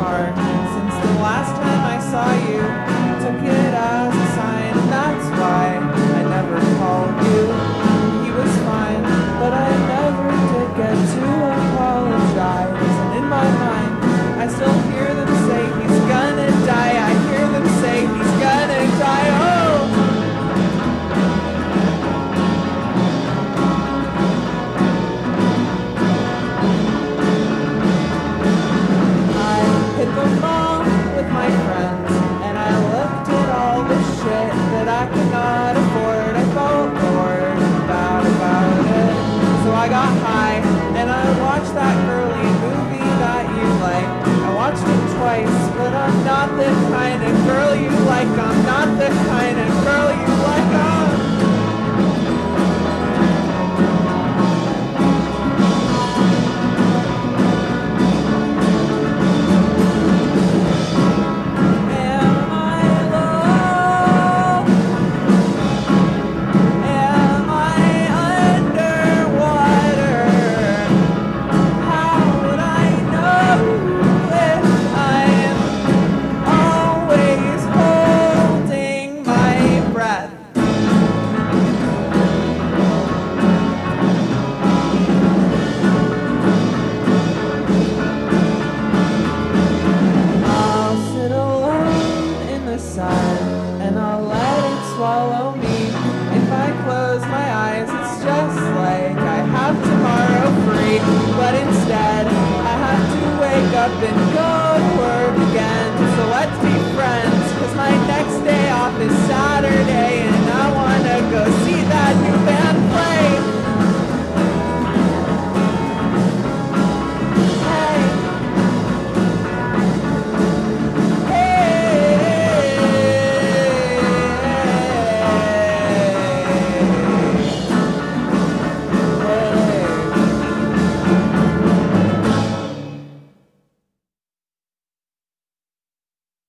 heart. And I watched that girly movie that you like. I watched it twice, but I'm not the kind of girl you like. I'm and I'll let it swallow me. If I close my eyes, it's just like I have tomorrow free, but instead I have to wake up and go.